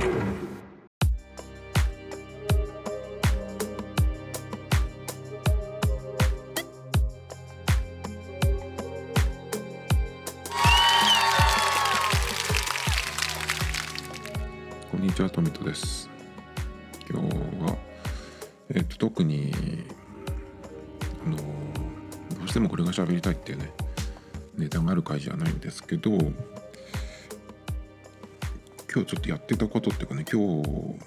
こんにちは、トミトです。今日は、えっと、特に、あの、どうしてもこれが喋りたいっていうね、ネタがある回じゃないんですけど、今日ちょっとやってたことっていうかね、今日、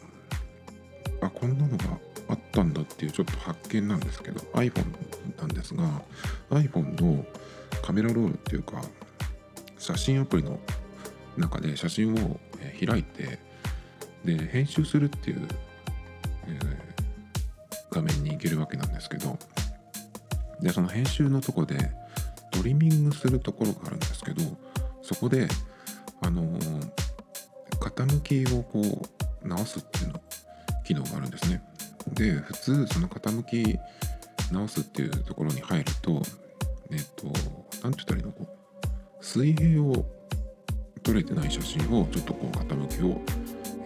あ、こんなのがあったんだっていうちょっと発見なんですけど、iPhone なんですが、iPhone のカメラロールっていうか、写真アプリの中で写真を開いて、で編集するっていう、え画面に行けるわけなんですけどでその編集のとこでトリミングするところがあるんですけどそこであのー傾きをこう直すっていうの機能があるんですね。で普通その傾き直すっていうところに入るとえっ、と何て言ったらいいのこう水平を撮れてない写真をちょっとこう傾きを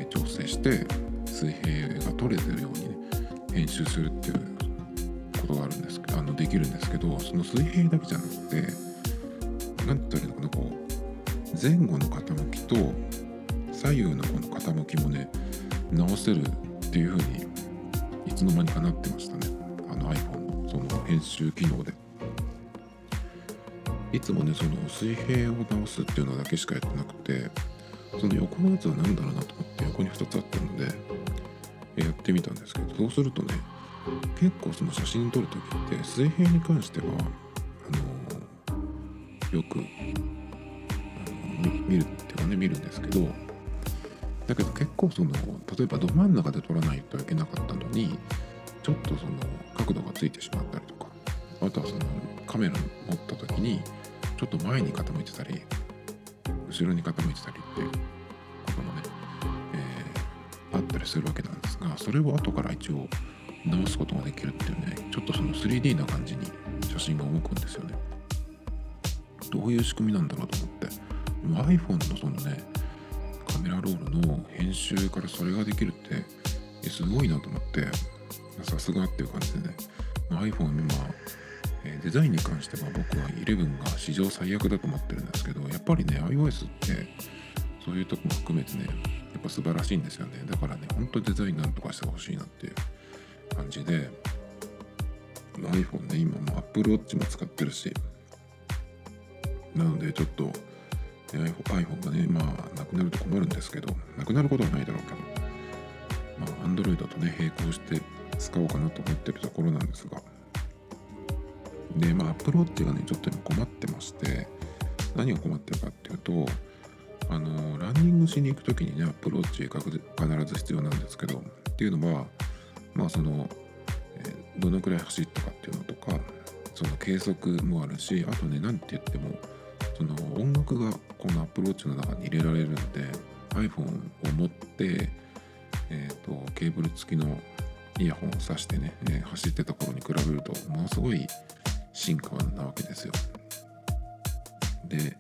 調整して水平が撮れてるようにね編集するっていうことがあるんですけどあのできるんですけどその水平だけじゃなくて何て言ったらいいのかなこう前後の傾きと左右のこの傾きもね直せるっていう風にいつの間にかなってましたね。あの iPhone のその編集機能で。いつもねその水平を直すっていうのだけしかやってなくてその横のやつは何だろうなと思って横に2つあったのでやってみたんですけどそうするとね結構その写真撮る時って水平に関してはあのよくあの見るっていうかね見るんですけどだけど結構その例えばど真ん中で撮らないといけなかったのにちょっとその角度がついてしまったりとかあとはそのカメラ持った時にちょっと前に傾いてたり後ろに傾いてたりっていうこともね、えーあったりするわけなんですがそれを後から一応直すことができるっていうねちょっとその 3D な感じに写真が動くんですよね。どういう仕組みなんだろうと思って iPhone のそのねメラロールの編集からそれができるってすごいなと思ってさすがっていう感じでね。iPhone 今デザインに関しては僕は11が史上最悪だと思ってるんですけどやっぱりね iOS ってそういうとこも含めてねやっぱ素晴らしいんですよね。だからねほんとデザインなんとかしてほしいなっていう感じで iPhone ね今も Apple Watch も使ってるし。なのでちょっと iPhone がねまあくなると困るんですけどなくなることはないだろうけどまあ Android とね並行して使おうかなと思ってるところなんですが。でまあ Apple Watch がねちょっと今困ってまして何が困ってるかっていうとあのランニングしに行く時にね Apple Watch 必ず必要なんですけどっていうのはまあその、えーどのくらい走ったかっていうのとかその計測もあるしあとね何て言ってもその音楽がこの Apple Watch の中に入れられるんで iPhone を持って、えー、とケーブル付きのイヤホンを挿してね、えー走ってた頃に比べるとものすごい進化なわけですよ。で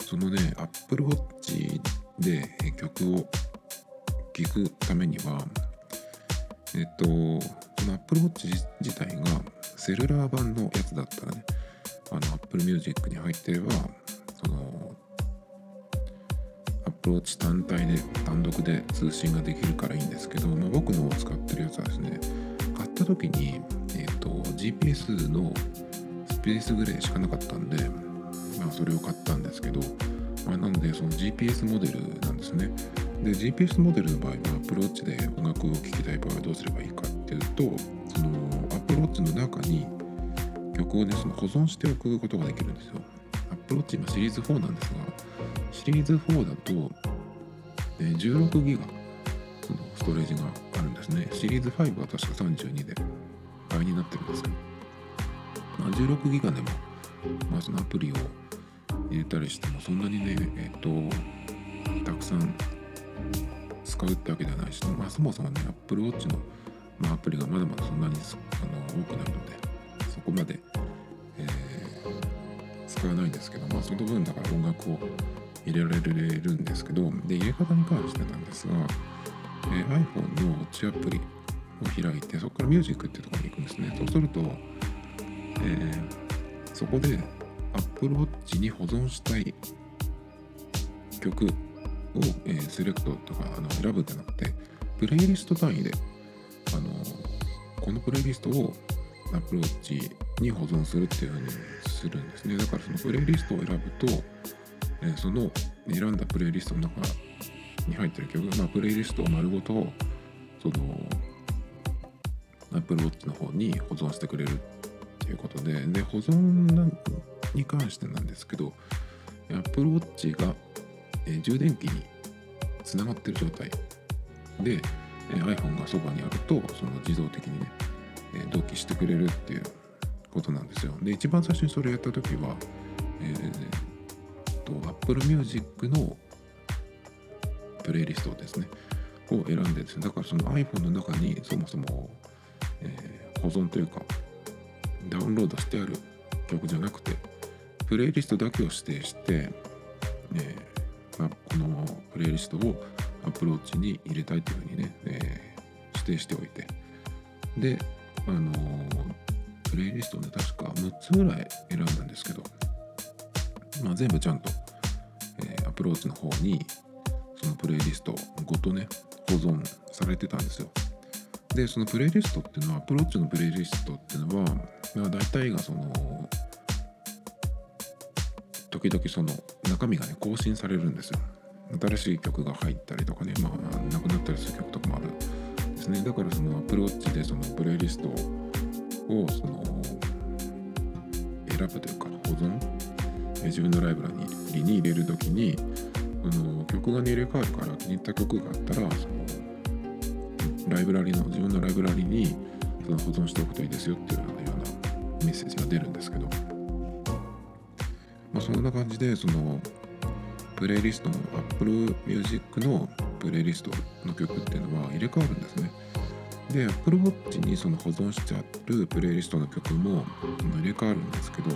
そのね Apple Watch で曲を聴くためにはえっとその Apple Watch 自体がセルラー版のやつだったらねあの Apple Music に入ってれば Apple Watch 単体で単独で通信ができるからいいんですけど、まあ、僕の使ってるやつはですね買った時に、えっと GPS のスペースグレーしかなかったんで、まあ、それを買ったんですけど、まあ、なのでその GPS モデルなんですね。で GPS モデルの場合は Apple Watch で音楽を聴きたい場合はどうすればいいかっていうとその Apple Watch の中に曲をねその保存しておくことができるんですよ。Apple Watch 今シリーズ4なんですがシリーズ4だと、え16ギガのストレージがあるんですね。シリーズ5は確か32で倍になってるんですけど、まあ、16ギガでも、まあ、そのアプリを入れたりしてもそんなにねえっ、とたくさん使うってわけではないし、まあ、そもそもね Apple Watch の、まあ、アプリがまだまだそんなにあの多くないのでそこまで、えー使わないんですけど、まあ、その分だから音楽を入れられるんですけどで入れ方に関してなんですが、えー、iPhone のウォッチアプリを開いてそこからミュージックっていうところに行くんですね。そうすると、えー、そこで Apple Watch に保存したい曲を、えー、セレクトとかあの選ぶんじゃなくてプレイリスト単位であのこのプレイリストを Apple Watch に保存するっていうふうにするんですね。だからそのプレイリストを選ぶと、えー、その選んだプレイリストの中に入ってる曲、まあ、プレイリストを丸ごとその Apple Watch の方に保存してくれるっていうことでで保存に関してなんですけど Apple Watch が、えー、充電器につながってる状態。で、えー、iPhone がそばにあるとその自動的にね、えー、同期してくれるっていうことなんですよ。で一番最初にそれやった時は、えー、と Apple Music のプレイリストですね。を選んでですね。だからその iPhone の中にそもそも、えー、保存というかダウンロードしてある曲じゃなくてプレイリストだけを指定して、えーまあ、このプレイリストをアプローチに入れたいというふうにね、えー、指定しておいて。であの、プレイリストね確か6つぐらい選んだんですけど、まあ、全部ちゃんと、えー、アプローチの方にそのプレイリストごとね保存されてたんですよ。でそのプレイリストっていうのはアプローチのプレイリストっていうのは、まあ、大体がその時々その中身がね更新されるんですよ。新しい曲が入ったりとかねまあなくなったりする曲とかもあるんですね。だからそのアプローチでそのプレイリストをその選ぶというか保存自分のライブラにに入れる時にあの曲が、ね入れ替わるから気に入った曲があったらそのライブラリの自分のライブラリにその保存しておくといいですよっていうようなメッセージが出るんですけど、まあ、そんな感じでそのプレイリストの Apple Music のプレイリストの曲っていうのは入れ替わるんですね。で Apple Watch にその保存しちゃるプレイリストの曲も入れ替わるんですけど、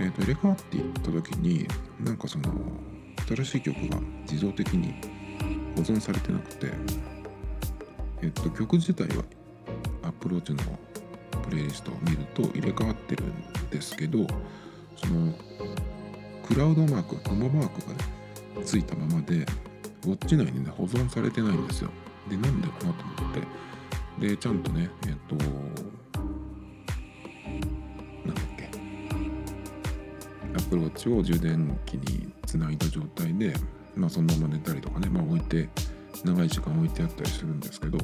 えー、と入れ替わっていった時になんかその新しい曲が自動的に保存されてなくて、えっと、曲自体はアプローチのプレイリストを見ると入れ替わってるんですけどそのクラウドマーク雲ママークがねついたままでウォッチ内にね保存されてないんですよ。でなんでかなと思ってでちゃんとねえっとプローチを充電器につないだ状態で、まあ、そのまま寝たりとかね、まあ、置いて長い時間置いてあったりするんですけど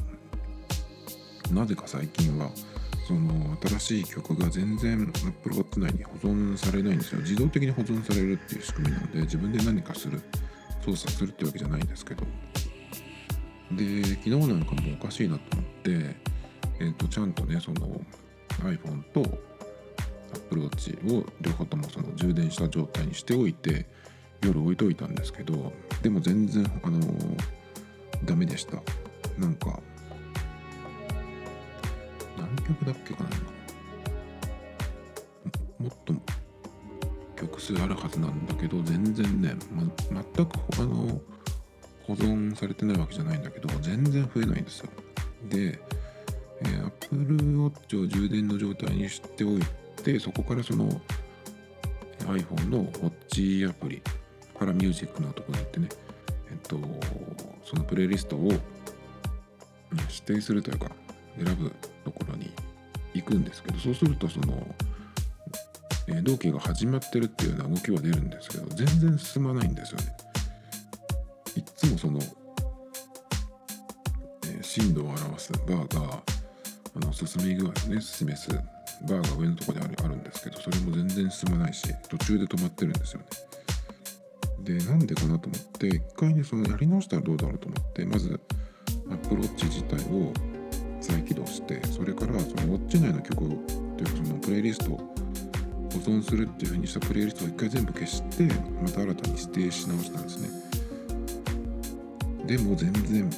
なぜか最近はその新しい曲が全然 Apple Watch 内に保存されないんですよ。自動的に保存されるっていう仕組みなので自分で何かする操作するってわけじゃないんですけど。で昨日なんかもおかしいなと思って、えー、とちゃんとねその iPhone と Apple Watch を両方ともその充電した状態にしておいて夜置いといたんですけどでも全然あのダメでした。なんか何曲だっけかなもっと曲数あるはずなんだけど全然ね、ま、全くあの保存されてないわけじゃないんだけど全然増えないんですよ。で、えー、Apple Watch を充電の状態にしておいてそこからその iPhone の Watch アプリからミュージックのところに行ってね、えっと、そのプレイリストを指定するというか選ぶところに行くんですけどそうするとその、同期が始まってるっていうような動きは出るんですけど全然進まないんですよね。いつもその、えー、深度を表すバーがあの進み具合をね示すバーが上のところにあるあるんですけどそれも全然進まないし途中で止まってるんですよね。でなんでかなと思って一回ねそのやり直したらどうだろうと思ってまずアプローチ自体を再起動してそれからそのウォッチ内の曲をというかそのプレイリストを保存するっていう風にしたプレイリストを一回全部消してまた新たに指定し直したんですねでも全然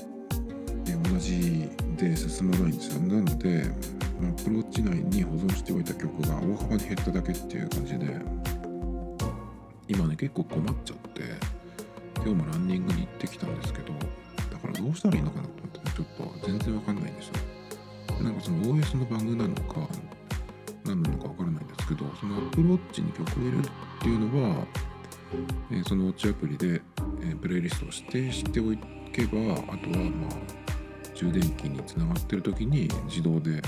同じで進まないんですよなのでアプローチ内に保存しておいた曲が大幅に減っただけっていう感じで今ね結構困っちゃって今日もランニングに行ってきたんですけどだからどうしたらいいのかなと思ってねちょっと全然わかんないんですよ。なんかその OS のバグなのか何なのかわからないんですけどその Apple Watch に曲を入れるっていうのは、えーそのウォッチアプリで、えープレイリストを指定しておけばあとはまあ充電器につながってる時に自動で、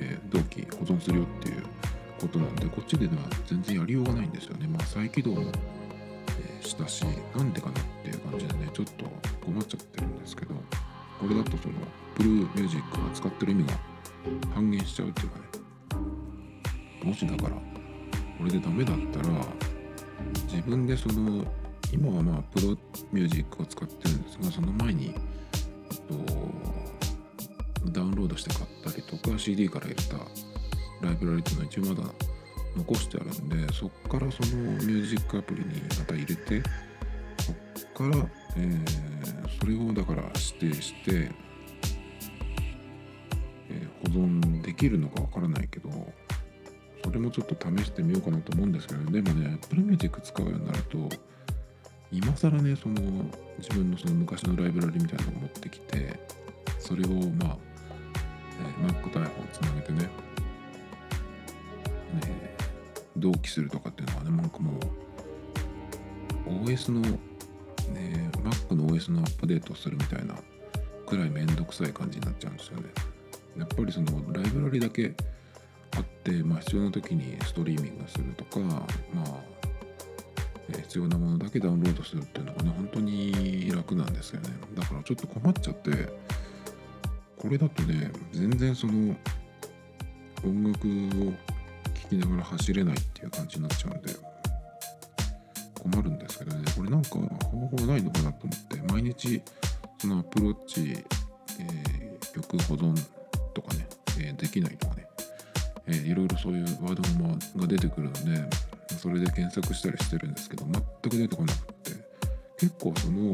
えー同期保存するよっていうことなんでこっちでは全然やりようがないんですよね。まあ再起動も、えーしたしなんでかなっていう感じでねちょっと困っちゃってるんですけどこれだとその Apple Music が使ってる意味が半減しちゃうっていうかね。もしだからこれでダメだったら自分でその今はまあプロミュージックを使ってるんですがその前に、えっと、ダウンロードして買ったりとか CD から入れたライブラリっていうのは一応まだ残してあるんでそっからそのミュージックアプリにまた入れてそっから、えーそれをだから指定して、えー保存できるのかわからないけどそれもちょっと試してみようかなと思うんですけどでもね Apple Music 使うようになると今更ねその自分のその昔のライブラリみたいなのを持ってきてそれをまあ、えー Mac と iPhone つなげてね。ね同期するとかっていうのはねなんかもう OS のね Mac の OS のアップデートするみたいなくらいめんどくさい感じになっちゃうんですよね。やっぱりそのライブラリだけあって、まあ、必要な時にストリーミングするとかまあ必要なものだけダウンロードするっていうのがね本当に楽なんですよね。だからちょっと困っちゃってこれだとね全然その音楽を聴きながら走れないっていう感じになっちゃうんで困るんですけどね。これなんか方法ないのかなと思って毎日そのアプローチ、えー曲保存とかね、えーできないとかね、えーいろいろそういうワードもが出てくるのでそれで検索したりしてるんですけど全く出てこなくって結構その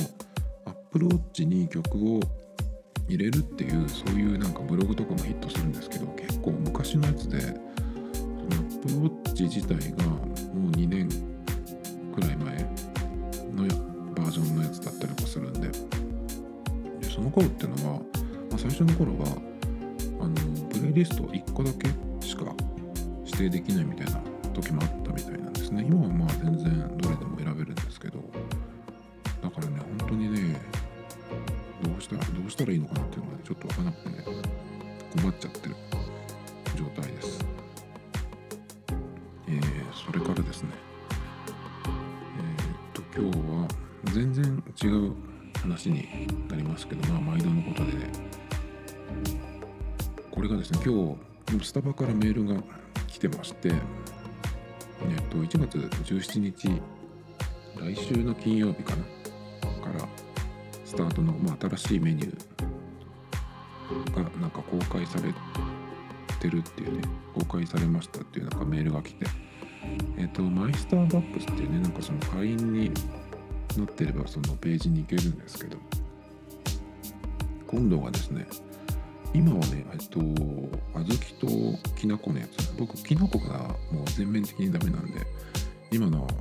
アップルウォッチに曲を入れるっていうそういうなんかブログとかもヒットするんですけど結構昔のやつでそのアップルウォッチ自体がもう2年くらい前のバージョンのやつだったりとかするんででその頃っていうのは、まあ、最初の頃はあのプレイリスト1 17日来週の金曜日かな。からスタートの、まあ、新しいメニューがなんか公開されてるっていうね。公開されましたっていうなんかメールが来て。えっ、とマイスターバックスっていうねなんかその会員になってればそのページに行けるんですけど。今度はですね今はねえっと小豆ときな粉のやつ。僕きな粉がもう全面的にダメなんで今のはあの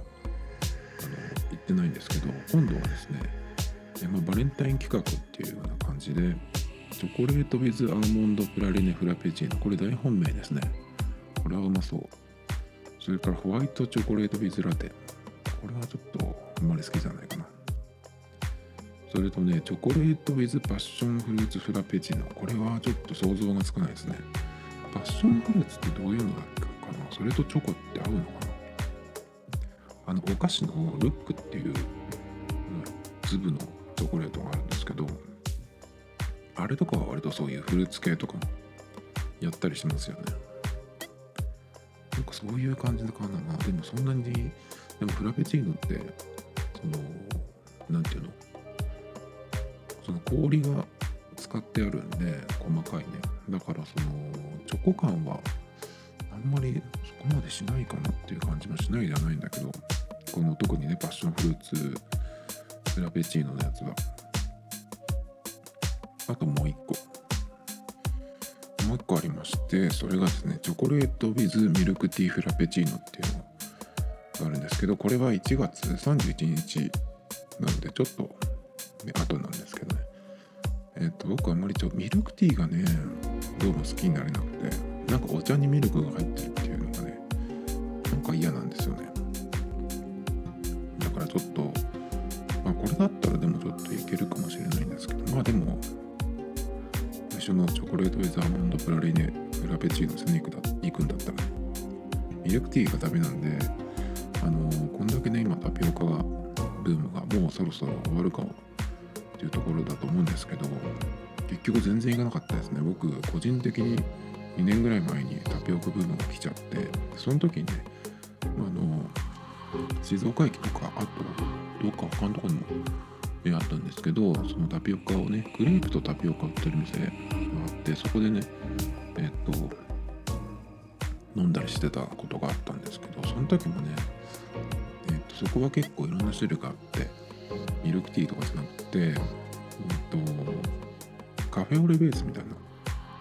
言ってないんですけど今度はですねえまあ、バレンタイン企画っていうような感じでチョコレート with アーモンドプラリネフラペチーノこれ大本命ですね。これはうまそう。それからホワイトチョコレート with ラテ。これはちょっとあんまり好きじゃないかな。それとねチョコレート with パッションフルーツフラペチーノ。これはちょっと想像がつかないですね。パッションフルーツってどういうのだっけかな？それとチョコって合うのかな？あのお菓子のルックっていう粒のチョコレートがあるんですけどあれとかは割とそういうフルーツ系とかもやったりしますよね。なんかそういう感じのかな。でもそんなにでもフラペチーノってそのなんていうの？その氷が使ってあるんで細かいね。だからそのチョコ感はんまりそこまでしないかなっていう感じもしないではないんだけどこの特にねパッションフルーツフラペチーノのやつは。あともう一個。もう一個ありましてそれがですねチョコレート with ミルクティーフラペチーノっていうのがあるんですけどこれは1月31日なんちょっと、ね、後なんですけどね。えっ、と僕あんまりちょミルクティーがねどうも好きになれなくて。なんかお茶にミルクが入ってるっていうのがねなんか嫌なんですよね。だからちょっとまあこれだったらでもちょっといけるかもしれないんですけどまあでも最初のチョコレートウェザーモンドプラリネフラペチーノスネークだ行くんだったらミルクティーがダメなんであのこんだけね今タピオカがブームがもうそろそろ終わるかもっていうところだと思うんですけど結局全然いかなかったですね。僕個人的に2年ぐらい前にタピオカブームが来ちゃってその時にねあの静岡駅とかあとどっか他のとこにもあったんですけどそのタピオカをねクレープとタピオカ売ってる店があってそこでねえっと飲んだりしてたことがあったんですけどその時もね、えっとそこは結構いろんな種類があってミルクティーとかじゃなくて、えっとカフェオレベースみたいな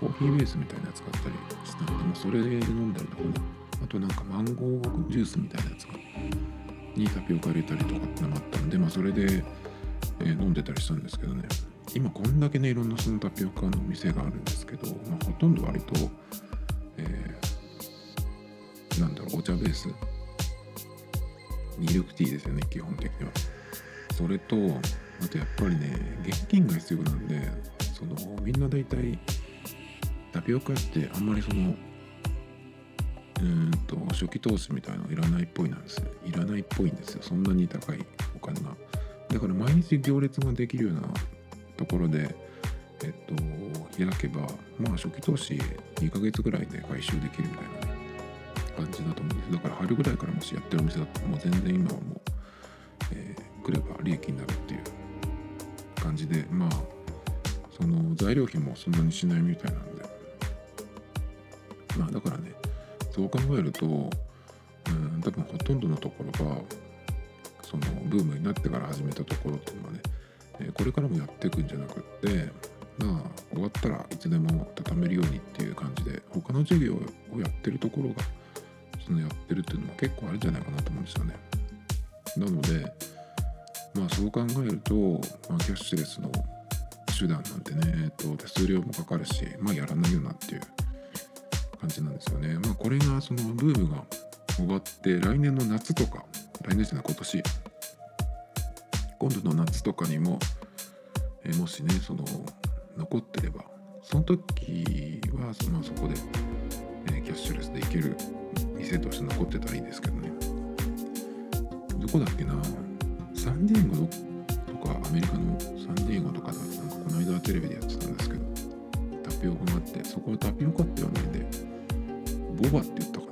コーヒーベースみたいなやつがあったりしたので、まあ、それで飲んだりとかね。あとなんかマンゴージュースみたいなやつがにタピオカ入れたりとかってのもあったんで、まあ、それで、えー飲んでたりしたんですけどね。今こんだけねいろんなそのタピオカの店があるんですけど、まあ、ほとんど割と、えーなんだろうお茶ベース。ミルクティーですよね基本的には。それとあとやっぱりね現金が必要なんでそのみんな大体タピオカってあんまりそのうんと初期投資みたいなのいらないっぽいなんですよ。いらないっぽいんですよ。そんなに高いお金が。だから毎日行列ができるようなところでえっと開けばまあ初期投資2ヶ月ぐらいで回収できるみたいな感じだと思うんです。だから春ぐらいからもしやってるお店だともう全然今はもう、えー来れば利益になるっていう感じでまあその材料費もそんなにしないみたいなんだからねそう考えるとうん多分ほとんどのところがそのブームになってから始めたところっていうのはね、えこれからもやっていくんじゃなくってまあ終わったらいつでも畳めるようにっていう感じで他の授業をやってるところがそのやってるっていうのも結構あるんじゃないかなと思うんですよね。なのでまあそう考えると、まあ、キャッシュレスの手段なんてね、えっと、手数料もかかるしまあやらないよなっていう感じなんですよね。まあこれがそのブームが終わって来年の夏とか来年じゃない今年今度の夏とかにも、えもしねその残ってればその時はそのそこで、えキャッシュレスで行ける店として残ってたらいいんですけどね。どこだっけな？サンディエゴとかアメリカのサンディエゴとかだ。なんかこの間テレビでやってたんですけど。ピオカがあってそこはタピオカって言わないでボバって言ったかな。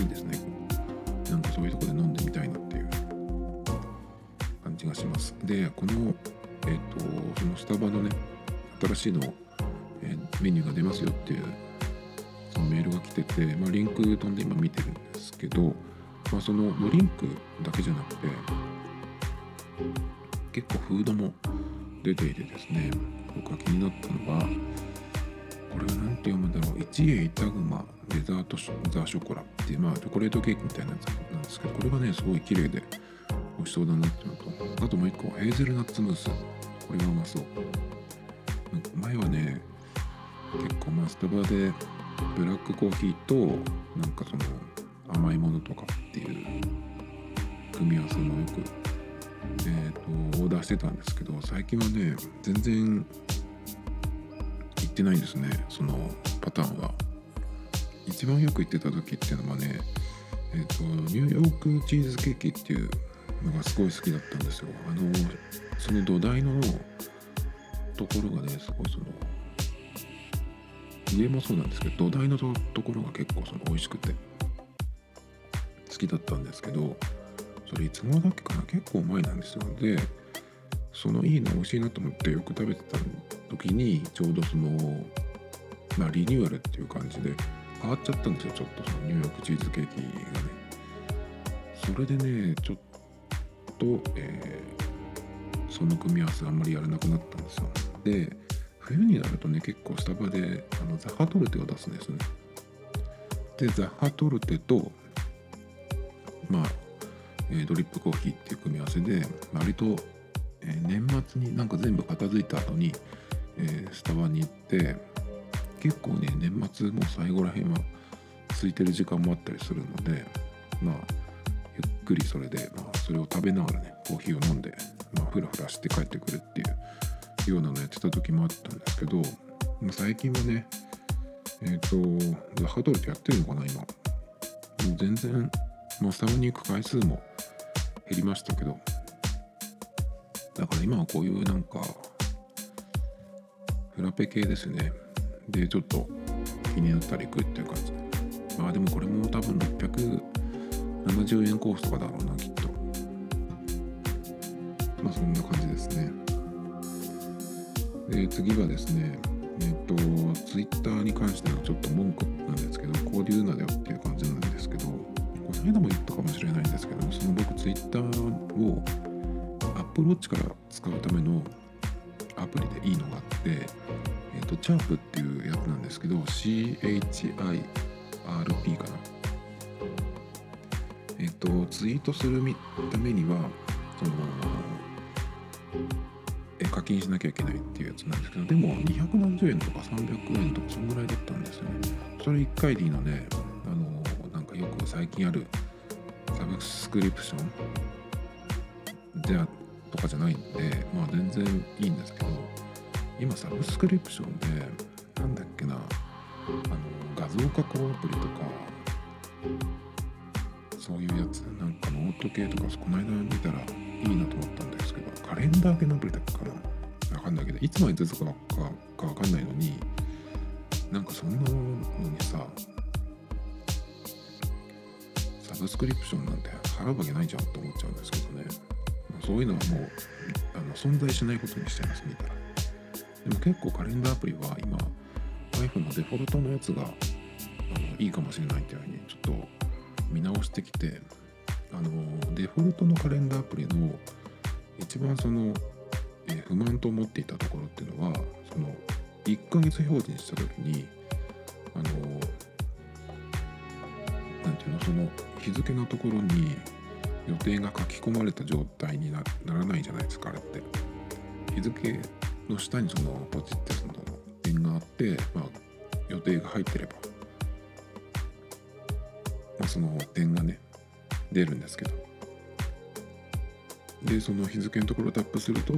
いいんですね。なんかそういうとこで飲んでみたいなっていう感じがします。でこのえっ、とそのスタバのね新しいの、えーメニューが出ますよっていうそのメールが来てて、まあ、リンク飛んで今見てるんですけど、まあ、そのドリンクだけじゃなくて結構フードも出ていてですね僕が気になったのはこれは何て読むんだろう。一栄板熊デザートザショコラっていうまあチョコレートケーキみたいなやつなんですけどこれがねすごい綺麗で美味しそうだなっていうのとあともう一個ヘーゼルナッツムース。これがうまそう。なんか前はね結構まあスタバでブラックコーヒーとなんかその甘いものとかっていう組み合わせもよく、えー、とオーダーしてたんですけど最近はね全然行ってないんですねそのパターンは。一番よく行ってた時っていうのはねえっ、とニューヨークチーズケーキっていうのがすごい好きだったんですよ。あのその土台のところがねすごいその上もそうなんですけど土台のとところが結構その美味しくて好きだったんですけどそれいつ頃だっけかな？結構前なんですよ。でそのいいな美味しいなと思ってよく食べてた時にちょうどそのまあリニューアルっていう感じで変わっちゃったんですよ。ちょっとそのニューヨークチーズケーキがね。それでねちょっと、えーその組み合わせあんまりやらなくなったんですよ。で冬になるとね結構スタバであのザハトルテを出すんですね。でザハトルテとまあえドリップコーヒーっていう組み合わせで割と、え年末になんか全部片付いた後に、えスタバに行って結構ね年末も最後らへんは空いてる時間もあったりするのでまあゆっくりそれで、まあ、それを食べながらねコーヒーを飲んで、まあ、ふらふらして帰ってくるっていうようなのやってた時もあったんですけど、最近はねえっ、ー、とザハドルってやってるのかな今。もう全然、まあ、スタバに行く回数も減りましたけどだから今はこういうなんかフラペ系ですね。でちょっと気になったら行くっていう感じ。まあでもこれも多分670円コースとかだろうなきっと。まあそんな感じですね。で次はですねえっ、とツイッターに関してのちょっと文句なんですけどこういうのだよっていう感じなんですけどこの間も言ったかもしれないんですけどその僕ツイッターを Apple Watch から使うためのアプリでいいのがあって、えっ、とチャープっていうやつなんですけど CHI RP かな。えっーと、ツイートするためには、その、課金しなきゃいけないっていうやつなんですけど、でも2何円とか300円とか、そんぐらいだったんですよね。それ1回でいいので、よく最近あるサブスクリプションじゃとかじゃないんで、まあ全然いいんですけど、今サブスクリプションで、なんだっけな、あの、画像加工アプリとかそういうやつなんかノート系とかこの間見たらいいなと思ったんですけどカレンダー系のアプリだったかなわかんないけどいつまで続くのかわかんないのになんかそんなのにさブスクリプションなんて払うわけないじゃんって思っちゃうんですけどね。そういうのはもうあの存在しないことにしちゃいます見たら。でも結構カレンダーアプリは今 iPhone のデフォルトのやつがあのいいかもしれないっていうふうにちょっと見直してきてあのデフォルトのカレンダーアプリの一番その、えー、不満と思っていたところっていうのはその1ヶ月表示にした時にあのなんていうのその日付のところに予定が書き込まれた状態にならないじゃないですかあれって。日付の下にそのポチってその点があって、まあ、予定が入ってれば、まあ、その点がね出るんですけど。でその日付のところをタップすると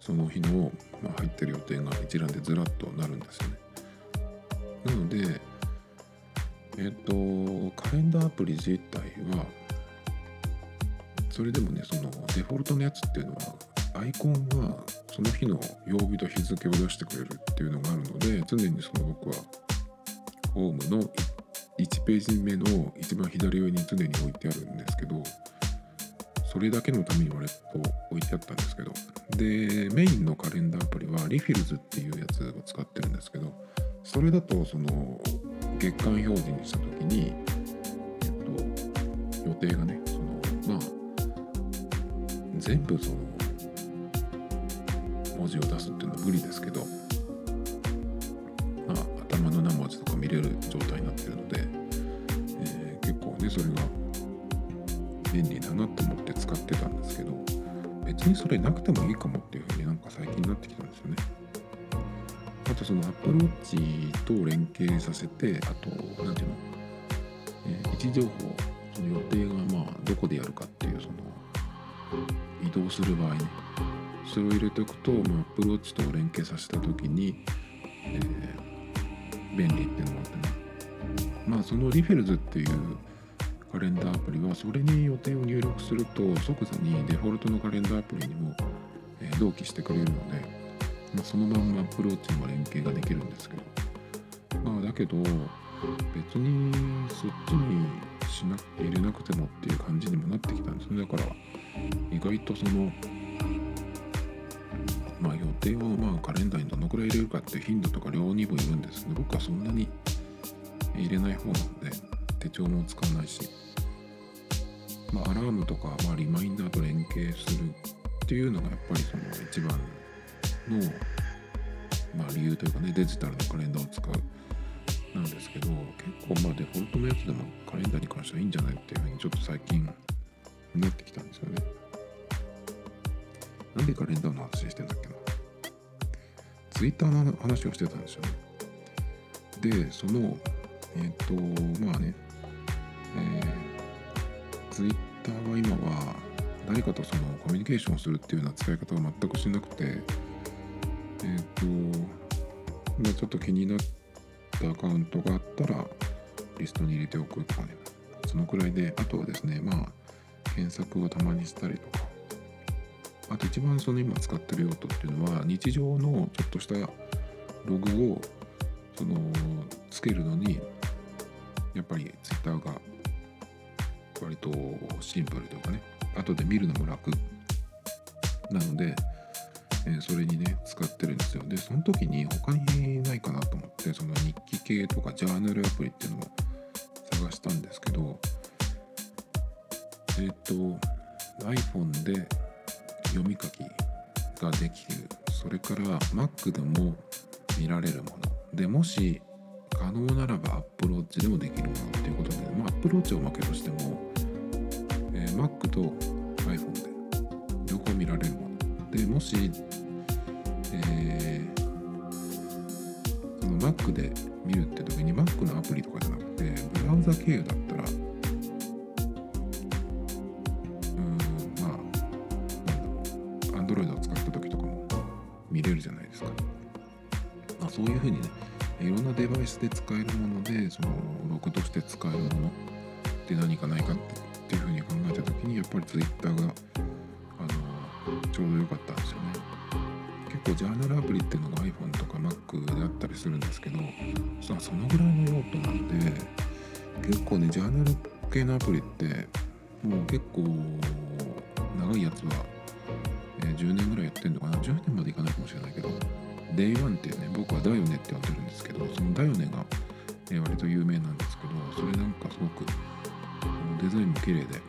その日の、まあ、入ってる予定が一覧でずらっとなるんですよね。なのでえっ、とカレンダーアプリ自体はそれでもねそのデフォルトのやつっていうのはアイコンはその日の曜日と日付を出してくれるっていうのがあるので常にその僕はホームの1ページ目の一番左上に常に置いてあるんですけどそれだけのために割と置いてあったんですけどでメインのカレンダーアプリはリフィルズっていうやつを使ってるんですけどそれだとその月間表示にした時に、えっと、予定がねそのまあ全部その文字を出すっていうのは無理ですけど、まあ、頭の何文字とか見れる状態になってるので、えー、結構ねそれが便利だなと思って使ってたんですけど別にそれなくてもいいかもっていうふうになんか最近になってきたんですよね。あとその Apple Watch と連携させてあと何ていうの、えー、位置情報その予定がまあどこでやるかっていうその移動する場合ねそれを入れておくと、まあ、Apple Watch と連携させた時に、えー、便利っていうのもあってね。まあそのリフェルズっていうカレンダーアプリはそれに予定を入力すると即座にデフォルトのカレンダーアプリにも、同期してくれるので、まあ、そのまんま Apple Watch にも連携ができるんですけど。まあだけど別にそっちにしな入れなくてもっていう感じにもなってきたんですね。だから意外とそのまあ、予定をまあカレンダーにどのくらい入れるかって頻度とか量にもいるんですけど僕はそんなに入れない方なので手帳も使わないし、まあ、アラームとか、まあ、リマインダーと連携するっていうのがやっぱりその一番の、まあ、理由というかねデジタルのカレンダーを使うなんですけど結構まあデフォルトのやつでもカレンダーに関してはいいんじゃないっていうふうにちょっと最近なってきたんですよね。なんでカレンダーの話してんだっけな。ツイッターの話をしてたんですよね。でそのえっ、とまあねえー、ツイッターは今は誰かとそのコミュニケーションをするっていうような使い方を全くしなくてえっ、とまあちょっと気になったアカウントがあったらリストに入れておくとかねそのくらいであとはですねまあ検索をたまにしたりとかあと一番その今使ってる用途っていうのは日常のちょっとしたログをそのつけるのにやっぱり Twitter が割とシンプルというかね後で見るのも楽なので、え、それにね使ってるんですよ。でその時に他にないかなと思ってその日記系とかジャーナルアプリっていうのも探したんですけどえっ、ー、と iPhone で読み書きができる。それから Mac でも見られるもの。でもし可能ならば Apple Watch でもできるものっていうことで、まあ、Apple Watch を負けとしても、えー、Mac と iPhone で両方見られるもの。でもし、えー、その Mac で見るって時に Mac のアプリとかじゃなくてブラウザ経由だったらまあ、アンドロイドを使った時とかも見れるじゃないですか。そういうふうにねいろんなデバイスで使えるものでそのログとして使えるものって何かないかっていうふうに考えた時にやっぱり Twitter がちょうど良かったんですよね。結構ジャーナルアプリっていうのが iPhone とか Mac であったりするんですけどそのぐらいの用途なんで結構ねジャーナル系のアプリってもう結構長いやつは、えー、10年ぐらいやってんのかな。10年までいかないかもしれないけど Day1 っていうね僕はだよねって呼んでるんですけどそのだよねが、え割と有名なんですけどそれなんかすごくデザインも綺麗で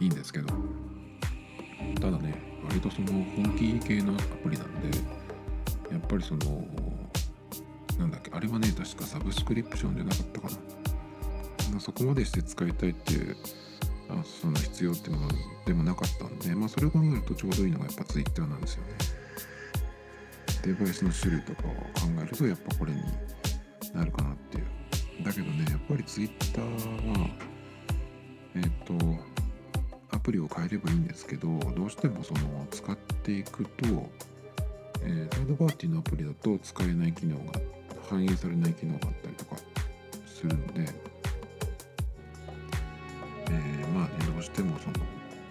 いいんですけどただね割とその本気系のアプリなんでやっぱりそのなんだっけあれはね確かサブスクリプションじゃなかったかな。まそこまでして使いたいっていうあその必要っていうのでもなかったんでまあそれを考えるとちょうどいいのがやっぱ Twitter なんですよね。デバイスの種類とかを考えるとやっぱこれになるかなっていう。だけどねやっぱり Twitter はえっ、ー、とプリを変えればいいんですけどどうしてもその使っていくと、えー、サードパーティーのアプリだと使えない機能が反映されない機能があったりとかするので、えー、まあねどうしてもその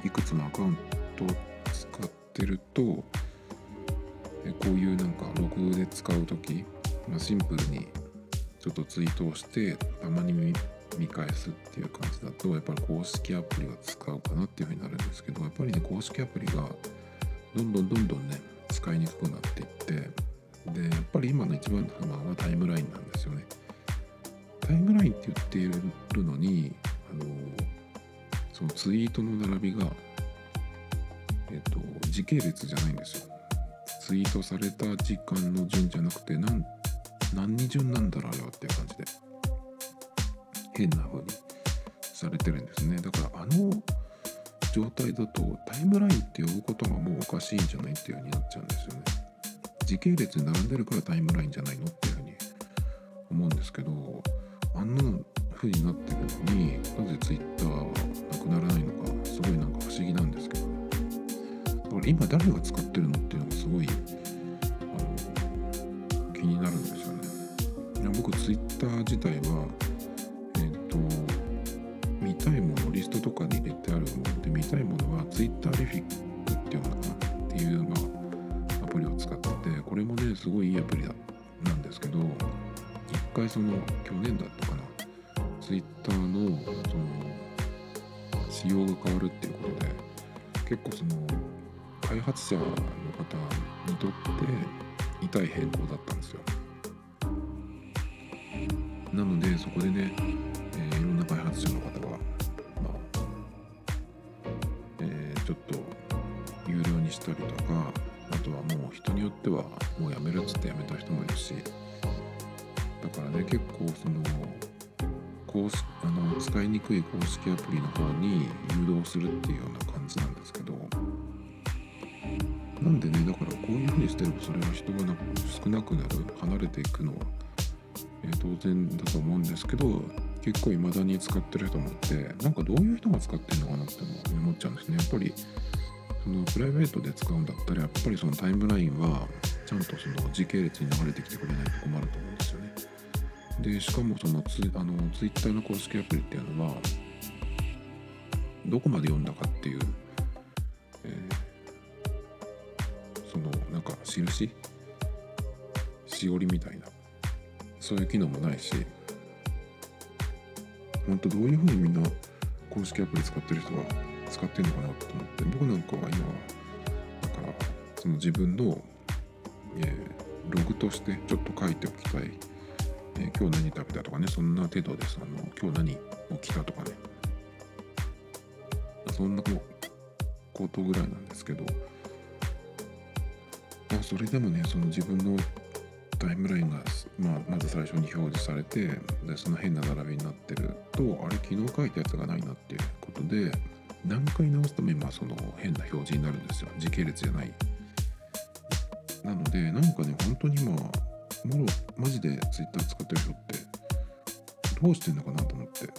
いくつもアカウントを使ってるとえこういうなんかログで使う時、まあ、シンプルにちょっとツイートをしてたまに見返すっていう感じだとやっぱり公式アプリは使うかなっていうふうになるんですけどやっぱりね公式アプリがどんどんどんどんね使いにくくなっていってでやっぱり今の一番の不満はタイムラインなんですよね。タイムラインって言っているのにあのそのツイートの並びがえっと時系列じゃないんですよ。ツイートされた時間の順じゃなくて何何に順なんだろうよっていう感じで。変な風にされてるんですね。だからあの状態だとタイムラインって呼ぶことがもうおかしいんじゃないっていう風になっちゃうんですよね。時系列に並んでるからタイムラインじゃないのっていう風に思うんですけどあんな風になってるのになぜツイッターはなくならないのかすごいなんか不思議なんですけどだから今誰が使ってるのっていうのがすごいあの気になるんですよね。いや僕ツイッター自体は、と見たいものリストとかに入れてあるもので見たいものはツイッターリフィックっていうのかなっていう、まあ、アプリを使っててこれもねすごいいいアプリだなんですけど一回その去年だったかなツイッターのその仕様が変わるっていうことで結構その開発者の方にとって痛い変更だったんですよ。なのでそこでね、いろんな開発者の方がまあ、えー、ちょっと有料にしたりとかあとはもう人によってはもうやめるっつってやめた人もいるしだからね結構その公式あの使いにくい公式アプリの方に誘導するっていうような感じなんですけどなんでねだからこういうふうにしてればそれは人がな少なくなる離れていくのは、え、当然だと思うんですけど結構未だに使ってる人もいてなんかどういう人が使ってるのかなって思っちゃうんですね。やっぱりそのプライベートで使うんだったらやっぱりそのタイムラインはちゃんとその時系列に流れてきてくれないと困ると思うんですよね。でしかもそのツあのツイッターの公式アプリっていうのはどこまで読んだかっていう、えー、そのなんか印？しおりみたいな。そういう機能もないし本当どういうふうにみんな公式アプリ使ってる人は使ってるのかなと思って僕なんかは今だからその自分の、えー、ログとしてちょっと書いておきたい、えー、今日何食べたとかねそんな程度です。あの今日何起きたとかね。そんなことぐらいなんですけど、まあ、それでもねその自分のタイムラインが、まあ、まず最初に表示されてでその変な並びになってるとあれ昨日書いたやつがないなっていうことで何回直すと今その変な表示になるんですよ。時系列じゃない。なのでなんかね本当に今もろマジで Twitter 使ってる人ってどうしてんのかなと思って。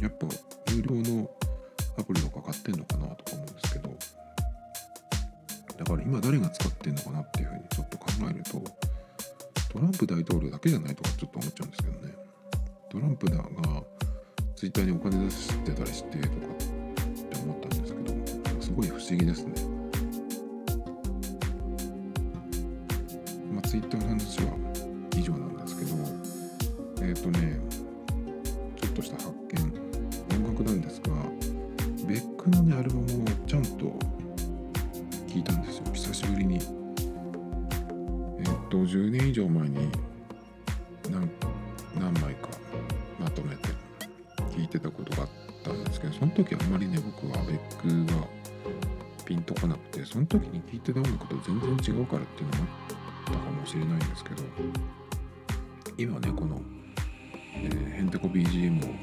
やっぱ有料のアプリとか買ってんのかなとか思うんですけど。だから今誰が使ってんのかなっていうふうにちょっと考えるとトランプ大統領だけじゃないとかちょっと思っちゃうんですけどね。トランプだがツイッターにお金出してたりしてとかって思ったんですけどすごい不思議ですね。まあツイッターの話は以上なんですけどえっ、ー、とねてたことがあったんですけどその時あんまりね僕はアベックがピンとこなくてその時に聞いてた音楽と全然違うからっていうのもあったかもしれないんですけど今ねこの、えー、ヘンテコ BGM を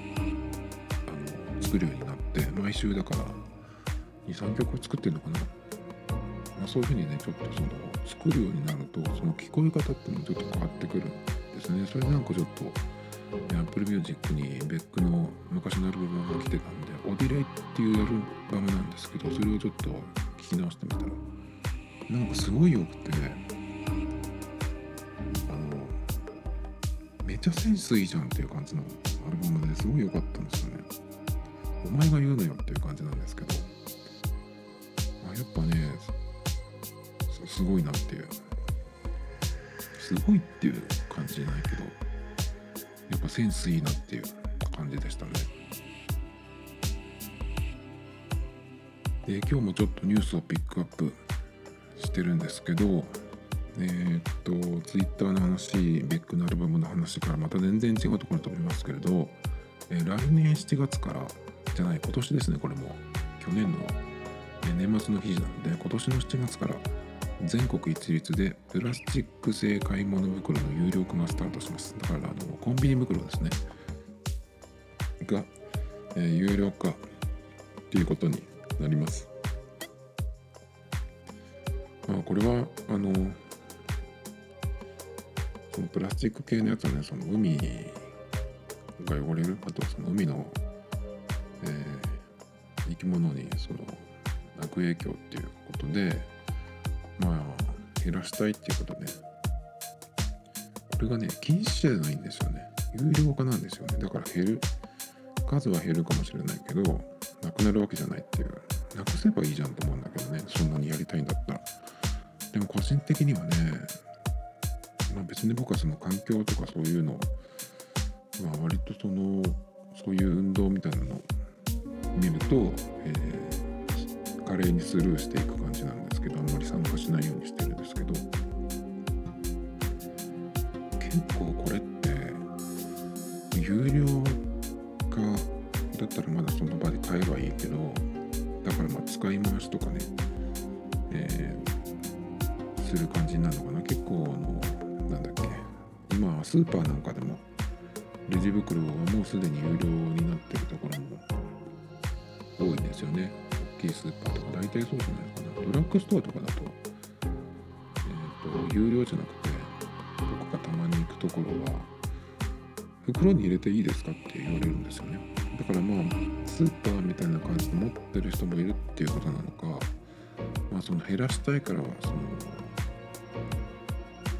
あの作るようになって毎週だから23曲作ってるのかな、まあ、そういうふうにねちょっとその作るようになるとその聞こえ方っていうのもちょっと変わってくるんですね。それなんかちょっと Apple Music にベックの昔のアルバムが来てたんでオディレイっていうアルバムなんですけどそれをちょっと聞き直してみたらなんかすごい良くてあのめっちゃセンスいいじゃんっていう感じのアルバムですごい良かったんですよね。お前が言うのよっていう感じなんですけどあやっぱねすごいなっていう。すごいっていう感じじゃないけど。やっぱセンスいいなっていう感じでしたね。で今日もちょっとニュースをピックアップしてるんですけどえー、っとツイッターの話ベックのアルバムの話からまた全然違うところだと思いますけれど、えー、来年7月からじゃない今年ですねこれも。去年の年末の記事なので今年の7月から全国一律でプラスチック製買い物袋の有料化がスタートします。だからあのコンビニ袋ですね。が、えー、有料化ということになります。まあ、これはあのそのプラスチック系のやつはねその海が汚れるあとその海の、えー、生き物にその悪影響っていうことでまあ減らしたいっていうことでこれがね禁止じゃないんですよね。有料化なんですよね。だから減る数は減るかもしれないけどなくなるわけじゃないっていう。なくせばいいじゃんと思うんだけどね。そんなにやりたいんだったら。でも個人的にはね、まあ、別に僕はその環境とかそういうのまあ割とそのそういう運動みたいなのを見ると、えー、華麗にスルーしていく感けどあんまり参加しないようにしてるんですけど結構これって有料化だったらまだその場で買えばいいけどだからまあ使い回しとかね、えー、する感じになるのかな。結構あのなんだっけ今スーパーなんかでもレジ袋はもうすでに有料になってるところも多いんですよね。大きいスーパーとか大体そうじゃないですか。ドラッグストアとかだと,、えーと、有料じゃなくて僕がたまに行くところは袋に入れていいですかって言われるんですよね。だからまあスーパーみたいな感じで持ってる人もいるっていうことなのかまあその減らしたいからはその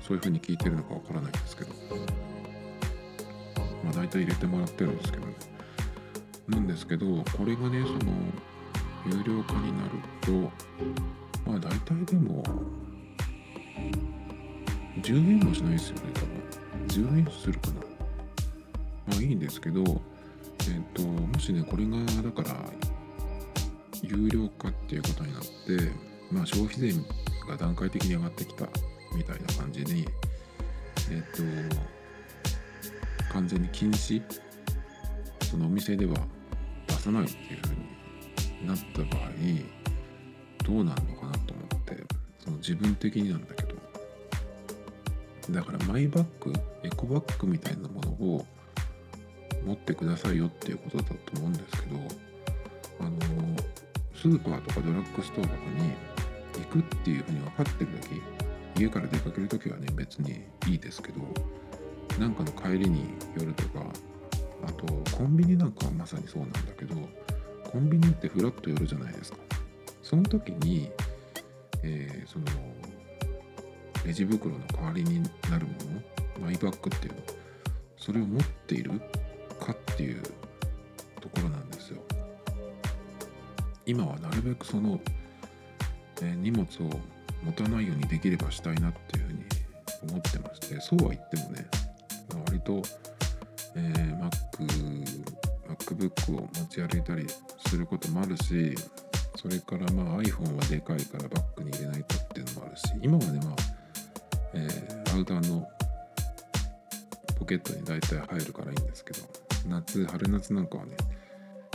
そういうふうに聞いてるのかわからないんですけどまあ大体入れてもらってるんですけどねなんですけどこれがねその有料化になるとまあ大体でも10円もしないですよね多分。10円するかな。まあいいんですけどえっ、ー、ともしねこれがだから有料化っていうことになってまあ消費税が段階的に上がってきたみたいな感じにえっ、ー、と完全に禁止そのお店では出さないっていうふうになった場合どうなるのかなと思ってその自分的になんだけど。だからマイバッグエコバッグみたいなものを持ってくださいよっていうことだと思うんですけどあのスーパーとかドラッグストアとかに行くっていうふうに分かってる時家から出かける時はね別にいいですけどなんかの帰りに寄るとかあとコンビニなんかはまさにそうなんだけどコンビニってフラッと寄るじゃないですか。その時に、えー、そのレジ袋の代わりになるものマイバッグっていうのそれを持っているかっていうところなんですよ。今はなるべくその、え、荷物を持たないようにできればしたいなっていうふうに思ってましてそうは言ってもね割と、えー、Mac、MacBook を持ち歩いたりすることもあるし、それからまあ iPhone はでかいからバッグに入れないとっていうのもあるし、今はね、まあ、えー、アウターのポケットに大体入るからいいんですけど、夏、春夏なんかはね、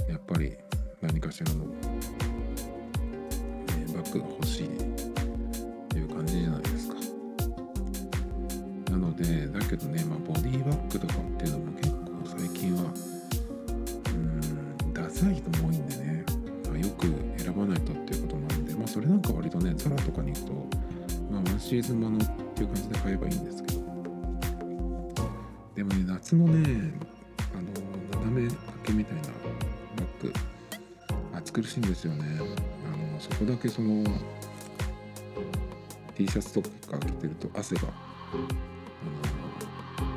やっぱり何かしらの、えー、バッグが欲しいっていう感じじゃないですか。なので、だけどね、まあ、ボディバッグとかっていうのも結構最近は、うん、ダサい人もそれなんか割とね、ザラとかに行くと、まあ、ワンシーズンものっていう感じで買えばいいんですけど、でもね、夏のね、あの、斜め掛けみたいなバッグ、暑苦しいんですよね。あの、そこだけその、T シャツとか着てると汗が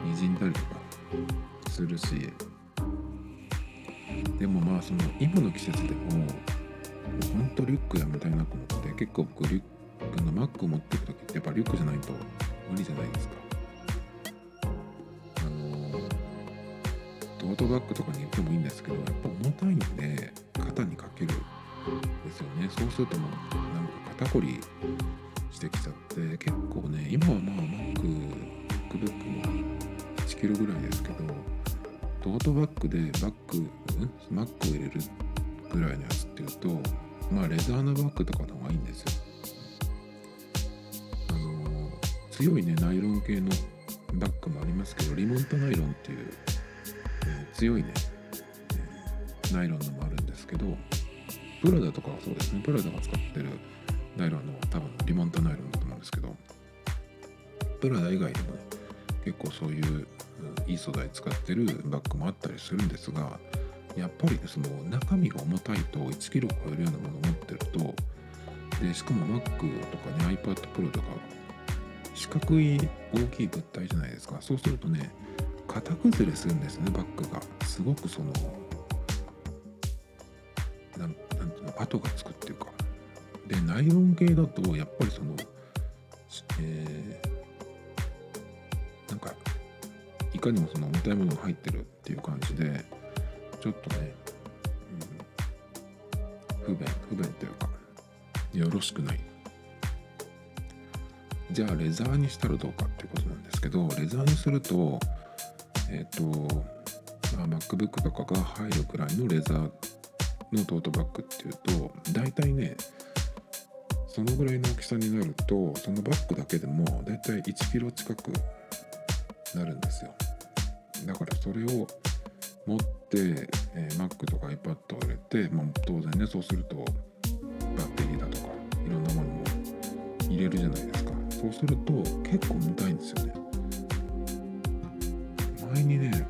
にじんだりとかするしでもまあその今の季節でもほんとリュックやめたいなと思って結構僕リュックのマックを持っていく時ってやっぱリュックじゃないと無理じゃないですか。あのトートバッグとかに行ってもいいんですけどやっぱ重たいんで肩にかけるんですよね。そうするともうなんか肩こりしてきちゃって結構ね今はまあ MacBook も 1kg ぐらいですけどトートバッグでバッグ、うん、Mac を入れるぐらいのやつっていうとまあレザーのバッグとかの方がいいんですよ。あの強いねナイロン系のバッグもありますけどリモントナイロンっていう、えー、強いね、えー、ナイロンのもあるんですけどプラダとかはそうですね。プラダが使ってるナイロンの多分リモンタナイロンだと思うんですけどプラダ以外でもね結構そういういい素材使ってるバッグもあったりするんですがやっぱりその中身が重たいと 1kg 超えるようなものを持ってるとでしかも Mac とかね iPad Pro とか四角い大きい物体じゃないですか。そうするとね型崩れするんですねバッグが。すごくそのなんなんていうの跡がつくっていうか。でナイロン系だとやっぱりその、えー、なんかいかにもその重たいものが入ってるっていう感じでちょっとね、うん、不便不便というかよろしくない。じゃあレザーにしたらどうかっていうことなんですけどレザーにするとえっ、ー、と、まあ、MacBook とかが入るくらいのレザーのトートバッグっていうと大体ねそのぐらいの大きさになるとそのバッグだけでもだいたい1キロ近くなるんですよ。だからそれを持って、えー Mac とか iPad を入れて、まあ、当然ねそうするとバッテリーだとかいろんなものも入れるじゃないですか。そうすると結構重たいんですよね。前にね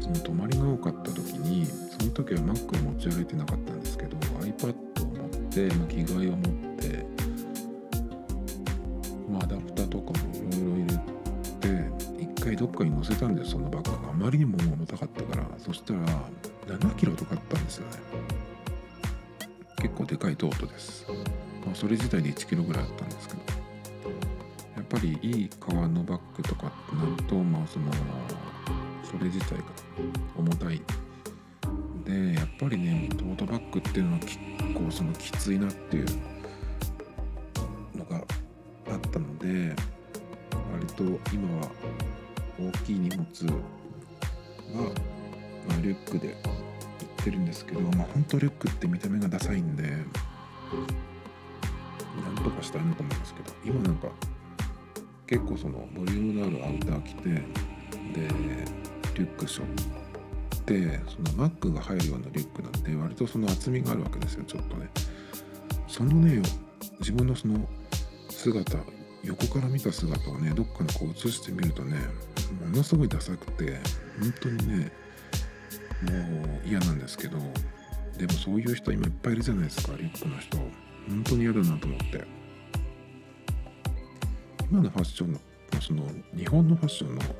その泊まりが多かった時にその時は Mac を持ち歩いてなかったんですけど iPad を持って、まあ、着替えを持って、どっかに乗せたんですそのバッグ。があまりにも重たかったから。そしたら7キロとかあったんですよね。結構でかいトートです、まあ、それ自体で1キロぐらいあったんですけど。やっぱりいい革のバッグとかってなるとまあそのそれ自体が重たい。でやっぱりねトートバッグっていうのは結構そのきついなっていうのがあったので割と今はきい荷物は、まあ、リュックで行ってるんですけどまあ本当リュックって見た目がダサいんでなんとかしたいなと思うんですけど今なんか結構そのボリュームのあるアウター着てでリュック背負ってそのマックが入るようなリュックなんで割とその厚みがあるわけですよちょっとね。そのね自分のその姿横から見た姿をねどっかにこう映してみるとねものすごいダサくて本当にねもう嫌なんですけどでもそういう人今いっぱいいるじゃないですかリュックの人。本当に嫌だなと思って。今のファッションのその日本のファッションのその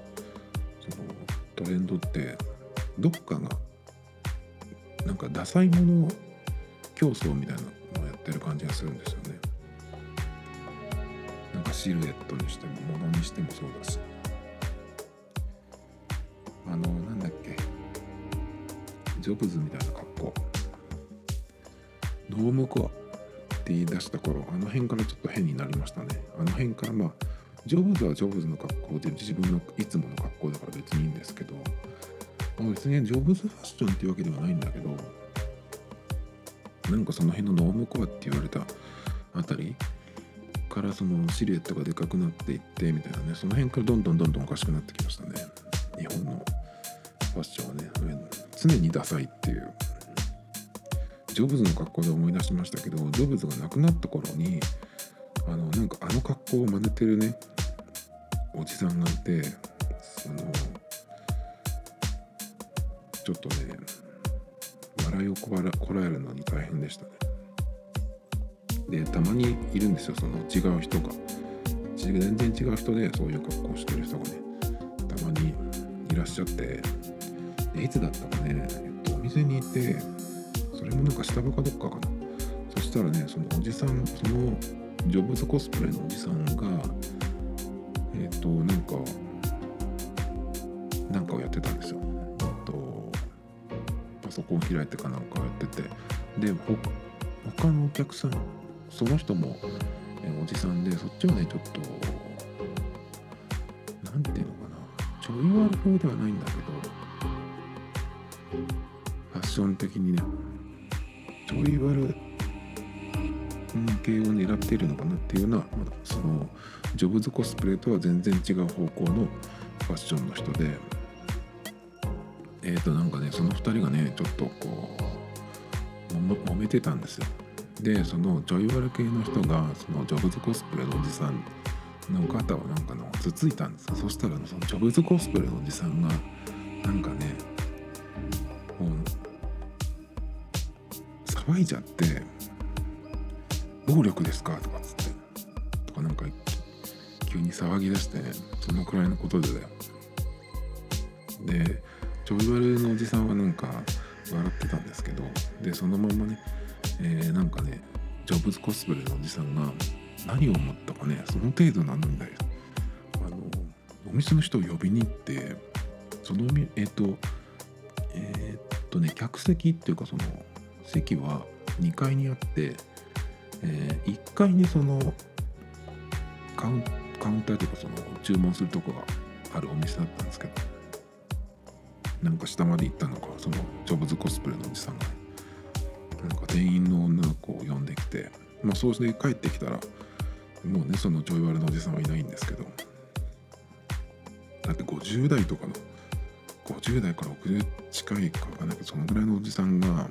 トレンドってどっかがなんかダサいもの競争みたいなのをやってる感じがするんですよね。なんかシルエットにしても物にしてもそうだし。あのなんだっけ。ジョブズみたいな格好。ノームコアって言い出した頃あの辺からちょっと変になりましたね。あの辺からまあジョブズはジョブズの格好で自分のいつもの格好だから別にいいんですけど、まあ、別にジョブズファッションっていうわけではないんだけどなんかその辺のノームコアって言われたあたりからそのシルエットがでかくなっていってみたいなねその辺からどんどんどんどんおかしくなってきましたね。ファッションはね常にダサいっていう。ジョブズの格好で思い出しましたけどジョブズが亡くなった頃にあのなんかあの格好を真似てるねおじさんがいてそのちょっとね笑いをこらこらえるのに大変でしたね。でたまにいるんですよその違う人が。全然違う人でそういう格好してる人がねたまにいらっしゃっていつだったかね、えっと、お店にいてそれもなんか下場かどっかかな。そしたらねそのおじさんそのジョブズコスプレのおじさんがえっとなんかなんかをやってたんですよ。えっとパソコン開いてかなんかやってて。でほ他のお客さんその人もえおじさんでそっちはねちょっとなんていうのかな。ちょい悪風ではないんだけどファッション的にね。ちょい悪系を狙っているのかなっていうのはまだそのジョブズコスプレとは全然違う方向のファッションの人で。えーとなんかねその2人がねちょっとこうも揉めてたんですよ。でそのちょい悪系の人がそのジョブズコスプレのおじさんの肩をなんかのつついたんですよ。そしたらそのジョブズコスプレのおじさんがなんかねもう騒いじゃって「暴力ですか?」とかっつってとかなんか急に騒ぎ出してねそのくらいのことでだよでちょい悪のおじさんはなんか笑ってたんですけどでそのままねえーなんかねジョブズコスプレのおじさんが何を思ったかねその程度なんだよあのお店の人を呼びに行ってそのえっ、とえーっとね客席っていうかその席は2階にあって、え1階にそのカウンカウンターというかその注文するとこがあるお店だったんですけどなんか下まで行ったのかそのジョブズコスプレのおじさんがなんか店員の女の子を呼んできてまあそうして帰ってきたらもうねそのちょい悪のおじさんはいないんですけどだって50代とかの50代から60近いかわかんないけどそのぐらいのおじさんが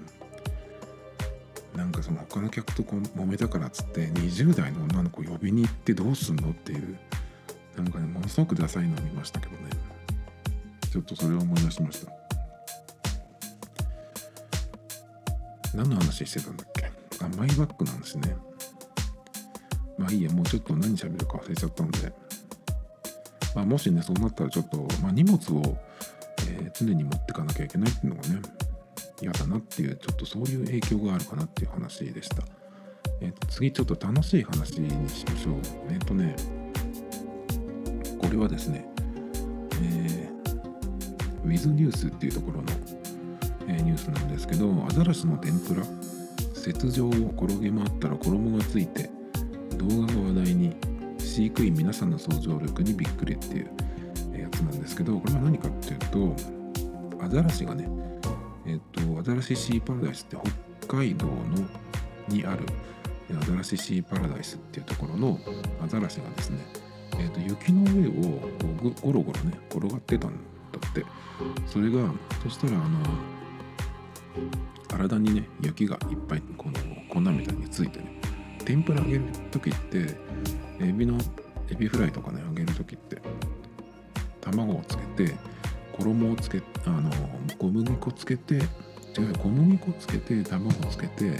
なんかその他の客とこう揉めたからっつって20代の女の子呼びに行ってどうすんのっていうなんかねものすごくダサいのを見ましたけどね。ちょっとそれを思い出しました。何の話してたんだっけ？あマイバッグなんですね。まあいいやもうちょっと何喋るか忘れちゃったんで、まあ、もしねそうなったらちょっと、まあ、荷物を、えー、常に持ってかなきゃいけないっていうのがね嫌だなっていうちょっとそういう影響があるかなっていう話でした。えー、と次ちょっと楽しい話にしましょう。えっ、ー、とねこれはですね、えー、ウィズニュースっていうところの、えー、ニュースなんですけどアザラシの天ぷら雪上を転げ回ったら衣がついて動画が話題に飼育員皆さんの想像力にびっくりっていうやつなんですけどこれは何かっていうとアザラシがねえっと、アザラシーパラダイスって北海道のにあるアザラシシーパラダイスっていうところのアザラシがですね、えっと、雪の上をこうゴロゴロね転がってたんだって。それがそしたらあの体にね雪がいっぱいこの粉みたいについてね天ぷら揚げる時ってエビのエビフライとかね揚げる時って卵をつけて衣をつけあの小麦粉つけて違う小麦粉つけて卵をつけて、え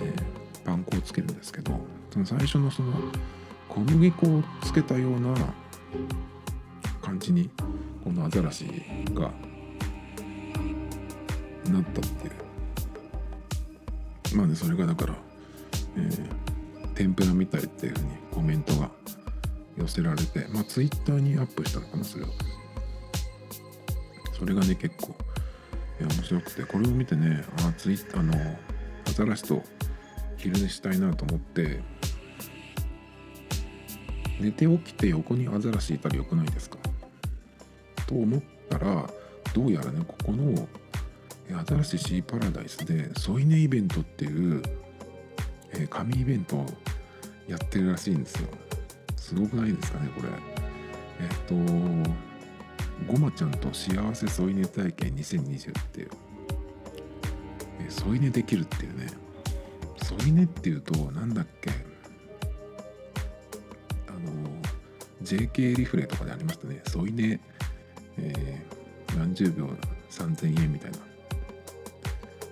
ー、パン粉をつけるんですけどその最初のその小麦粉をつけたような感じにこのアザラシがなったっていうまあねそれがだから、えー、天ぷらみたいっていうふうにコメントが寄せられてまあツイッターにアップしたのかなそれは。それがね結構面白くて。これを見てねあツイあのアザラシと昼寝したいなと思って寝て起きて横にアザラシいたらよくないですか？と思ったらどうやらねここのアザラシシーパラダイスで添い寝イベントっていう、えー、紙イベントをやってるらしいんですよ。すごくないですかねこれ。えっとごまちゃんと幸せ添い寝体験2020っていう、え添い寝できるっていうね。添い寝っていうとなんだっけ？あの JK リフレとかでありましたね。添い寝、えー、何十秒3000円みたいな、ま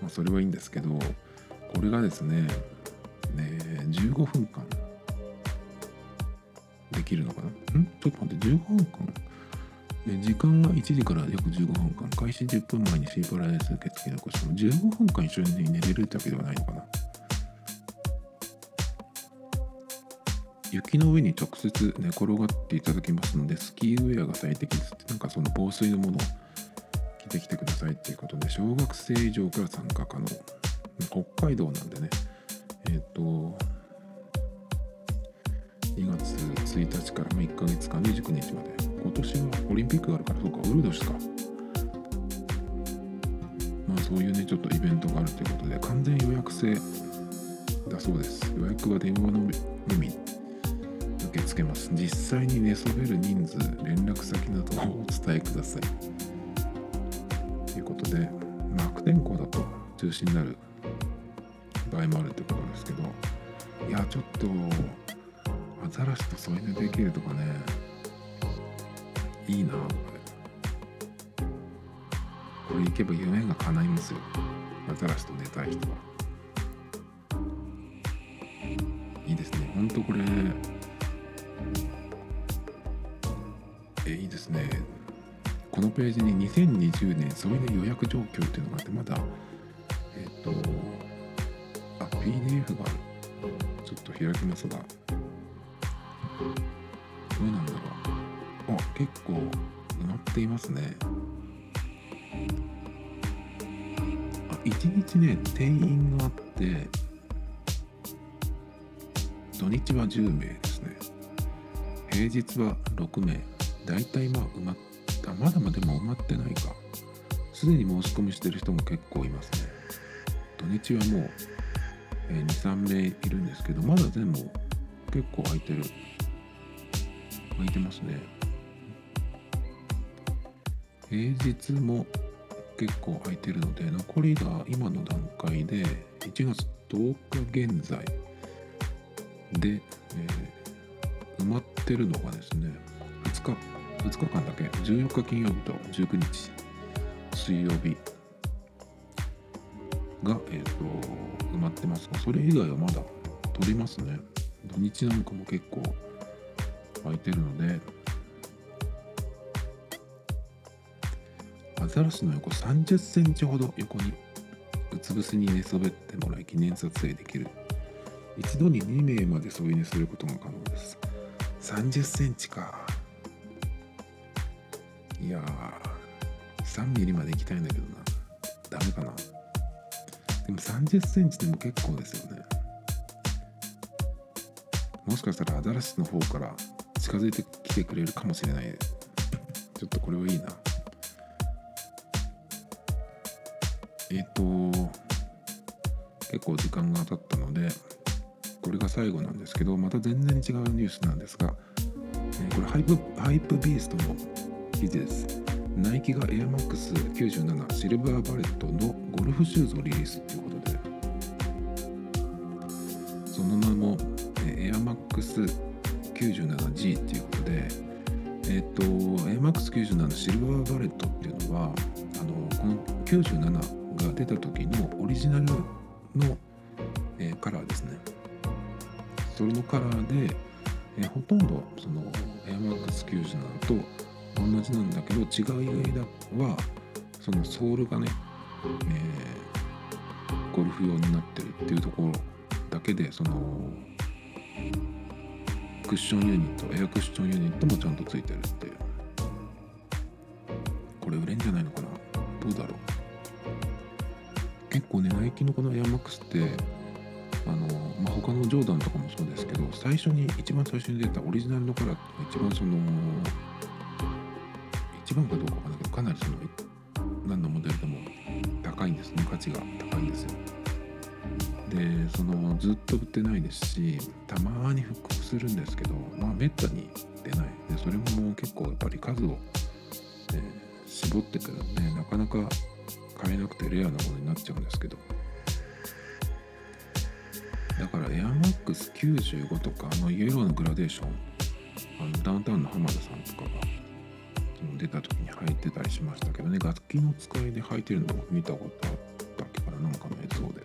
あ、それはいいんですけどこれがですねね15分間できるのかな？ん？ちょっと待って15分間？時間が1時から約15分間、開始10分前にシーパラダイス受付残しても15分間一緒に寝れるってわけではないのかな。雪の上に直接寝転がっていただきますので、スキーウェアが最適ですって、なんかその防水のものを着てきてくださいっていうことで、小学生以上から参加可能。北海道なんでね、えっ、ー、と、2月1日から1ヶ月間29日まで今年はオリンピックがあるからそうかウルドシか。まあそういうねちょっとイベントがあるということで完全予約制だそうです。予約は電話のみ受け付けます。実際に寝そべる人数連絡先などをお伝えください。ということで、まあ、悪天候だと中止になる場合もあるってことですけどいやちょっとアザラシと添い寝できるとかねいいなこれこれ行けば夢が叶いますよアザラシと寝たい人は。いいですね。ほんとこれえいいですねこのページに2020年添い寝予約状況っていうのがあってまだえっ、とあ PDF があるちょっと開きますが。どうなんだろう。あ結構埋まっていますね。あ1日ね定員があって土日は10名ですね。平日は6名。大体まあ埋まった。まだまだでも埋まってないか。すでに申し込みしてる人も結構いますね。土日はもう、えー、23名いるんですけどまだ全部結構空いてる。空いてますね。平日も結構空いてるので残りが今の段階で1月10日現在で、えー、埋まってるのがですね2日2日間だけ14日金曜日と19日水曜日が、えーと、埋まってますがそれ以外はまだ取りますね。土日なんかも結構空いてるのでアザラシの横30センチほど横にうつ伏せに寝そべってもらい記念撮影できる。一度に2名まで添い寝することが可能です。30センチか。いやー3ミリまで行きたいんだけどな。ダメかな。でも30センチでも結構ですよね。もしかしたらアザラシの方から近づいてきてくれるかもしれない。ちょっとこれはいいな。えっ、ー、と結構時間が経ったのでこれが最後なんですけどまた全然違うニュースなんですが、えー、これハイプハイプビーストの記事です。ナイキが AirMax97 シルバーバレットのゴルフシューズをリリースということで。その名も AirMax97G っていうことでえっ、ー、と AirMax97 シルバーバレットっていうのはあのこの97出た時のオリジナルの、えー、カラーですね。それのカラーで、えー、ほとんどその AirMax97 と同じなんだけど違いだはそのソールがね、えー、ゴルフ用になってるっていうところだけでそのクッションユニットエアクッションユニットもちゃんとついてるっていう。これ売れんじゃないのかな？どうだろう？構ねナイキのこのエアマックスってあの、まあ、他のジョーダンとかもそうですけど最初に一番最初に出たオリジナルのカラーって一番その一番かどうかわかんないけどかなりその何のモデルでも高いんですね。価値が高いんですよ。でそのずっと売ってないですしたまに復刻するんですけどまあめったに出ない。でそれも結構やっぱり数を、えー、絞ってくる。んでなかなか買えなくてレアなものになっちゃうんですけど。だから AirMax95 とかあのイエローのグラデーションあのダウンタウンの浜田さんとかが出た時に履いてたりしましたけどね。楽器の使いで履いてるのも見たことあったっけかななんかの映像で。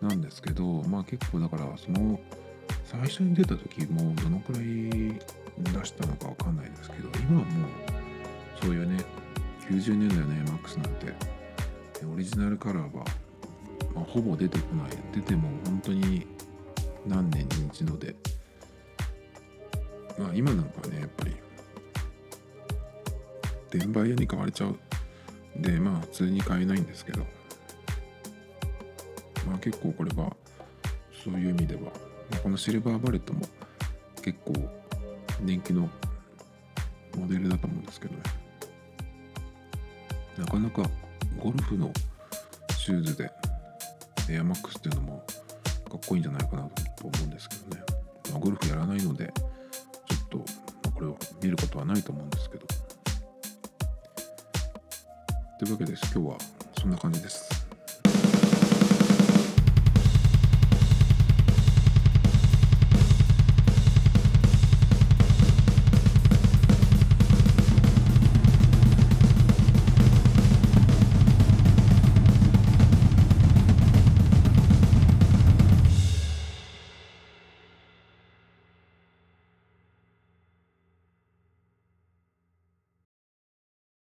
なんですけどまあ結構だからその最初に出た時もどのくらい出したのかわかんないですけど今はもうそういうね90年代の AMAX なんて。オリジナルカラーは、まあ、ほぼ出てこない。出ても本当に何年に一度で。まあ今なんかねやっぱり転売屋に買われちゃう。でまあ普通に買えないんですけど。まあ結構これはそういう意味では、まあ、このシルバーバレットも結構人気のモデルだと思うんですけどね。なかなかゴルフのシューズでエアマックスっていうのもかっこいいんじゃないかなと思うんですけどね、まあ、ゴルフやらないのでちょっと、ま、これを見ることはないと思うんですけど。というわけです今日はそんな感じです。